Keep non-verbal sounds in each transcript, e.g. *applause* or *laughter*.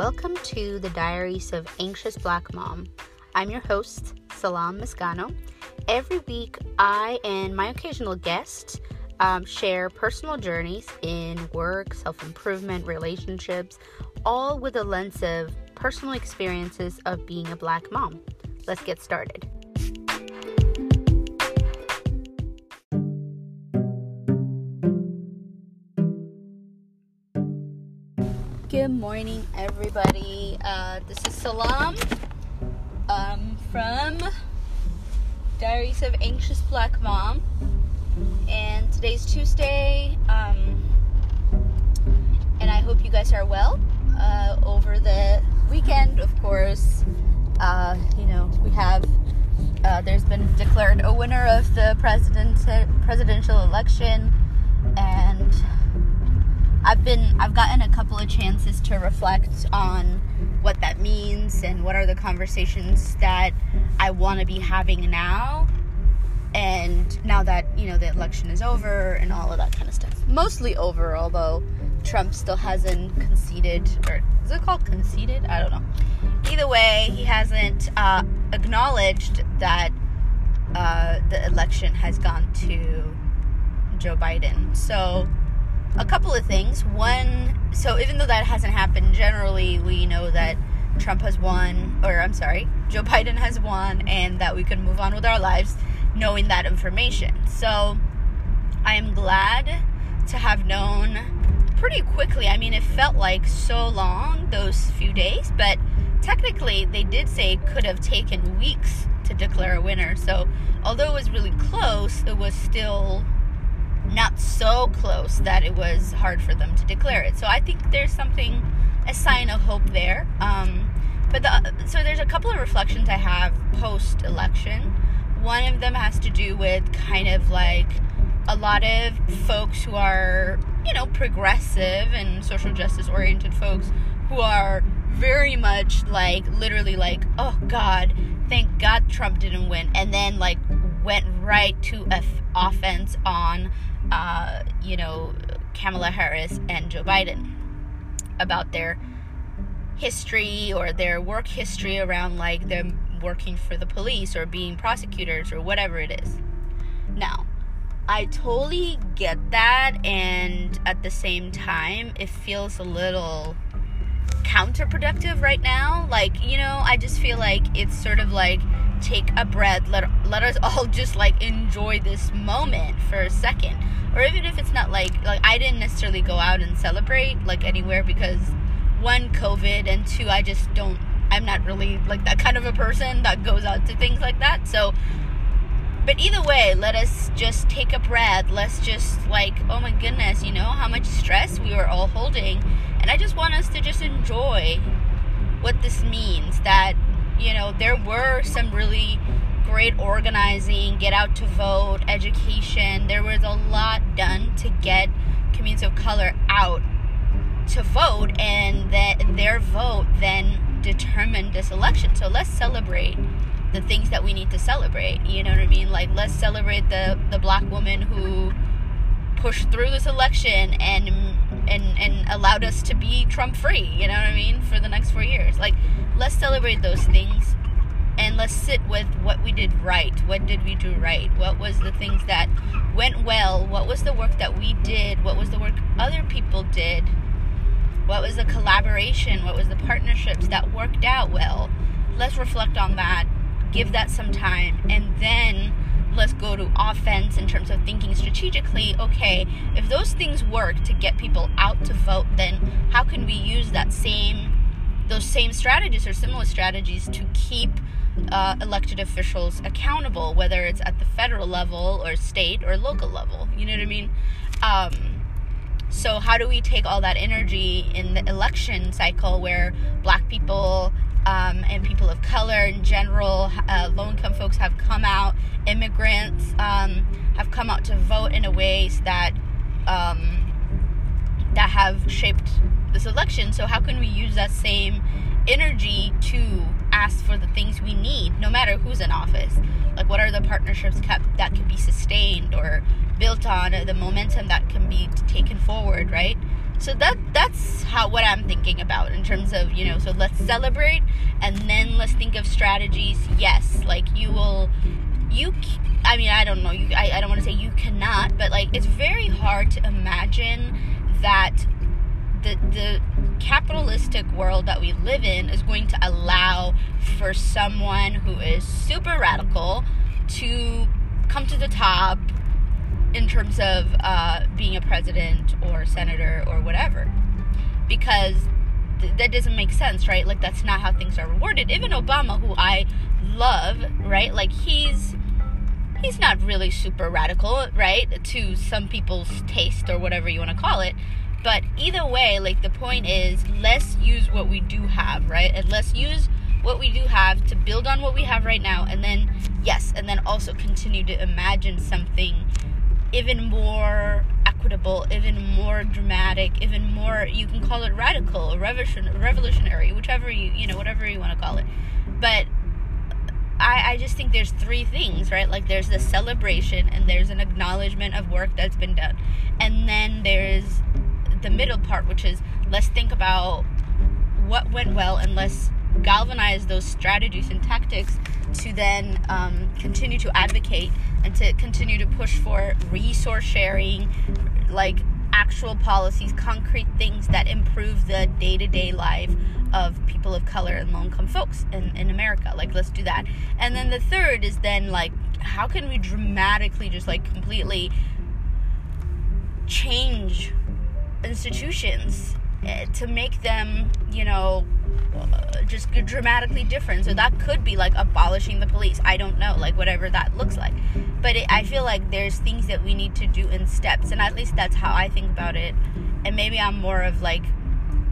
Welcome to the Diaries of Anxious Black Mom. I'm your host, Salam Miscano. Every week, I and my occasional guest um, share personal journeys in work, self improvement, relationships, all with a lens of personal experiences of being a black mom. Let's get started. Good morning, everybody. Uh, this is Salam um, from Diaries of Anxious Black Mom, and today's Tuesday. Um, and I hope you guys are well uh, over the weekend. Of course, uh, you know we have. Uh, there's been declared a winner of the president presidential election, and I've been I've gotten a couple of chances to reflect on what that means and what are the conversations that I want to be having now. And now that you know the election is over and all of that kind of stuff. Mostly over although Trump still hasn't conceded or is it called conceded? I don't know. Either way he hasn't uh, acknowledged that uh, the election has gone to Joe Biden. So a couple of things. One, so even though that hasn't happened, generally we know that Trump has won, or I'm sorry, Joe Biden has won, and that we can move on with our lives knowing that information. So I am glad to have known pretty quickly. I mean, it felt like so long, those few days, but technically they did say it could have taken weeks to declare a winner. So although it was really close, it was still not so close that it was hard for them to declare it. So I think there's something, a sign of hope there. Um, but the, so there's a couple of reflections I have post election. One of them has to do with kind of like a lot of folks who are, you know, progressive and social justice oriented folks who are very much like literally like, oh God, thank God Trump didn't win, and then like went right to f- offense on uh, you know, Kamala Harris and Joe Biden about their history or their work history around like them working for the police or being prosecutors or whatever it is. Now, I totally get that, and at the same time, it feels a little counterproductive right now. Like, you know, I just feel like it's sort of like take a breath, let let us *laughs* all just like enjoy this moment for a second or even if it's not like like I didn't necessarily go out and celebrate like anywhere because one COVID and two I just don't I'm not really like that kind of a person that goes out to things like that. So but either way, let us just take a breath. Let's just like, oh my goodness, you know how much stress we were all holding. And I just want us to just enjoy what this means that you know, there were some really great organizing, get out to vote, education. There was a lot done to get communities of color out to vote, and that their vote then determined this election. So let's celebrate the things that we need to celebrate. You know what I mean? Like let's celebrate the the black woman who pushed through this election and and and allowed us to be Trump free. You know what I mean? For the next four years, like let's celebrate those things and let's sit with what we did right. What did we do right? What was the things that went well? What was the work that we did? What was the work other people did? What was the collaboration? What was the partnerships that worked out well? Let's reflect on that, give that some time, and then let's go to offense in terms of thinking strategically. Okay, if those things work to get people out to vote, then how can we use that same those same strategies or similar strategies to keep uh, elected officials accountable, whether it's at the federal level or state or local level. You know what I mean? Um, so, how do we take all that energy in the election cycle where black people um, and people of color in general, uh, low income folks have come out, immigrants um, have come out to vote in a ways that um, that have shaped this election. So, how can we use that same energy to ask for the things we need, no matter who's in office. Like, what are the partnerships kept, that can be sustained or built on, the momentum that can be taken forward, right? So that that's how what I'm thinking about in terms of you know so let's celebrate and then let's think of strategies yes like you will you I mean I don't know you I, I don't want to say you cannot but like it's very hard to imagine that the the capitalistic world that we live in is going to allow for someone who is super radical to come to the top in terms of uh, being a president or senator or whatever. Because th- that doesn't make sense right? Like that's not how things are rewarded. Even obama who i love right? Like he's he's not really super radical right? To some people's taste or whatever you want to call it but either way like the point is let's use what we do have right and let's use what we do have to build on what we have right now and then yes and then also continue to imagine something even more equitable, even more dramatic, even more you can call it radical, revolution, revolutionary, whichever you you know, whatever you want to call it. But I, I just think there's three things, right? Like there's the celebration and there's an acknowledgement of work that's been done. And then there's the middle part, which is let's think about what went well and let's galvanize those strategies and tactics to then um, continue to advocate and to continue to push for resource sharing, like actual policies, concrete things that improve the day to day life of people of color and low income folks in, in America. Like, let's do that. And then the third is then, like, how can we dramatically just like completely change institutions eh, to make them, you know, uh, just dramatically different. So that could be like abolishing the police. I don't know, like whatever that looks like. But it, I feel like there's things that we need to do in steps, and at least that's how I think about it. And maybe I'm more of like,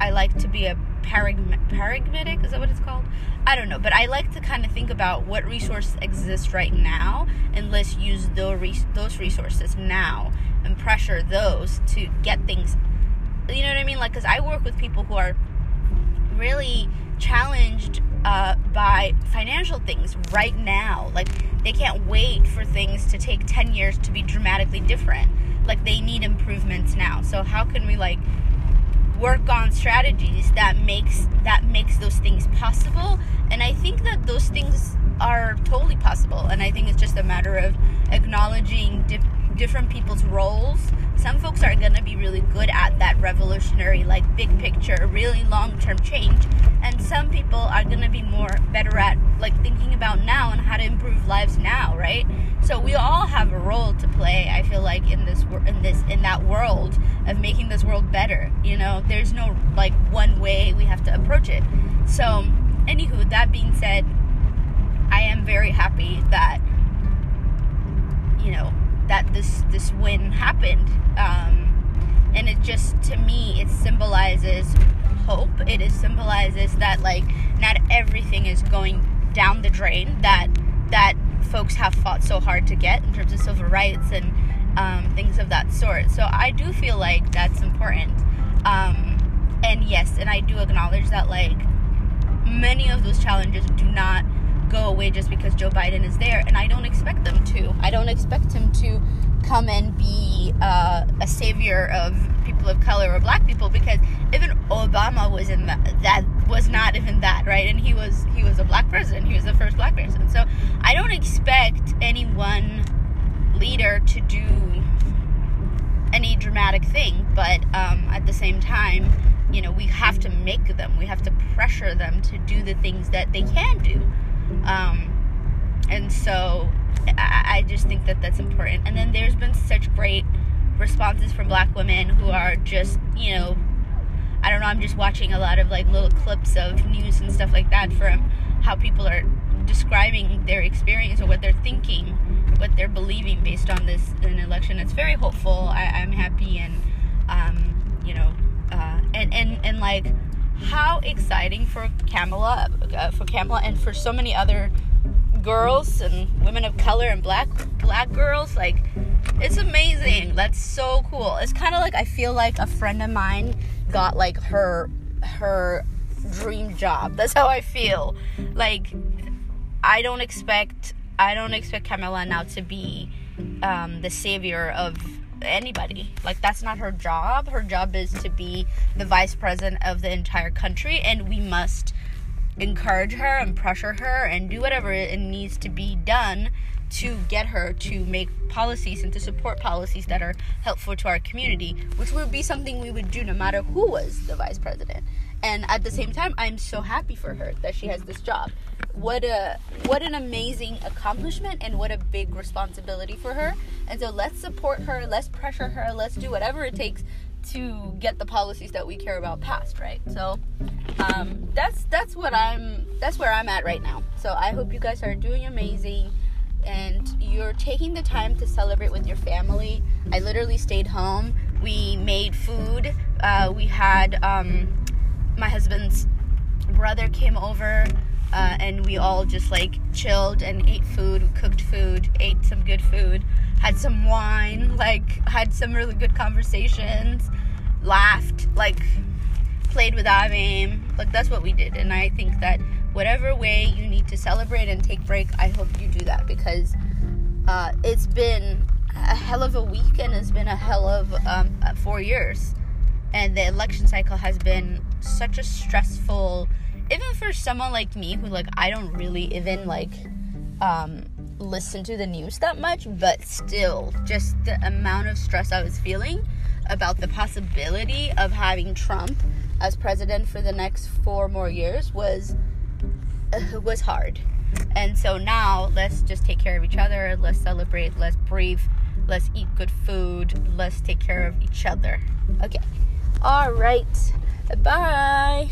I like to be a paradigmatic. Is that what it's called? I don't know, but I like to kind of think about what resources exist right now, and let's use those resources now and pressure those to get things. You know what I mean? Like, because I work with people who are really challenged uh, by financial things right now. Like, they can't wait for things to take 10 years to be dramatically different. Like, they need improvements now. So, how can we, like, work on strategies that makes that makes those things possible and i think that those things are totally possible and i think it's just a matter of acknowledging different people's roles. Some folks are going to be really good at that revolutionary, like big picture, really long term change. And some people are going to be more better at like thinking about now and how to improve lives now, right? So we all have a role to play. I feel like in this in this in that world of making this world better. You know, there's no like one way we have to approach it. So, anywho, that being said, I am very happy that you know that this this win happened. Um, and it just to me it symbolizes hope. It is symbolizes that like not everything is going down the drain that that folks have fought so hard to get in terms of civil rights and um, things of that sort. So i do feel like that's important. Um, and yes and i do acknowledge that like many of those challenges do not go away just because Joe Biden is there, and I don't expect them to. I don't expect him come and be uh, a savior of people of color or black people because even Obama was in that, that was not even that right? And he was he was a black president he was the first black person. So I don't expect any one leader to do any dramatic thing but um, at the same time you know we have to make them. We have to pressure them to do the things that they can do. Um, and so I, I just think that that's important. And then there's been such great responses from black women who are just, you know, I don't know, I'm just watching a lot of like little clips of news and stuff like that from how people are describing their experience or what they're thinking, what they're believing based on this an election. It's very hopeful. I, am happy and, um, you know, uh, and, and, and like, how exciting for Kamala, uh, for Kamala, and for so many other girls and women of color and black black girls. Like, it's amazing. That's so cool. It's kind of like I feel like a friend of mine got like her her dream job. That's how I feel. Like, I don't expect I don't expect Kamala now to be um, the savior of anybody. Like that's not her job. Her job is to be the vice president of the entire country and we must encourage her and pressure her and do whatever it needs to be done to get her to make policies and to support policies that are helpful to our community, which would be something we would do no matter who was the vice president. And at the same time, I'm so happy for her that she has this job. What a what an amazing accomplishment and what a big responsibility for her. And so let's support her, let's pressure her, let's do whatever it takes to get the policies that we care about passed, right? So um, that's that's what I'm that's where I'm at right now. So I hope you guys are doing amazing and you're taking the time to celebrate with your family. I literally stayed home. We made food. Uh, we had um, my husband's brother came over. Uh, and we all just like chilled and ate food, cooked food, ate some good food, had some wine, like had some really good conversations, laughed, like played with Avim. Like that's what we did, and I think that whatever way you need to celebrate and take break, I hope you do that because uh, it's been a hell of a week and it's been a hell of um, four years. And the election cycle has been such a stressful, even for someone like me who like I don't really even like um, listen to the news that much, but still, just the amount of stress I was feeling about the possibility of having Trump as president for the next four more years was uh, *laughs* was hard. And so now let's just take care of each other. Let's celebrate. Let's breathe. Let's eat good food. Let's take care of each other. Okay. All right. Bye.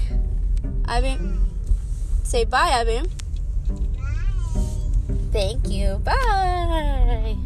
Abim. Say bye, Abim. Bye. Thank you. Bye.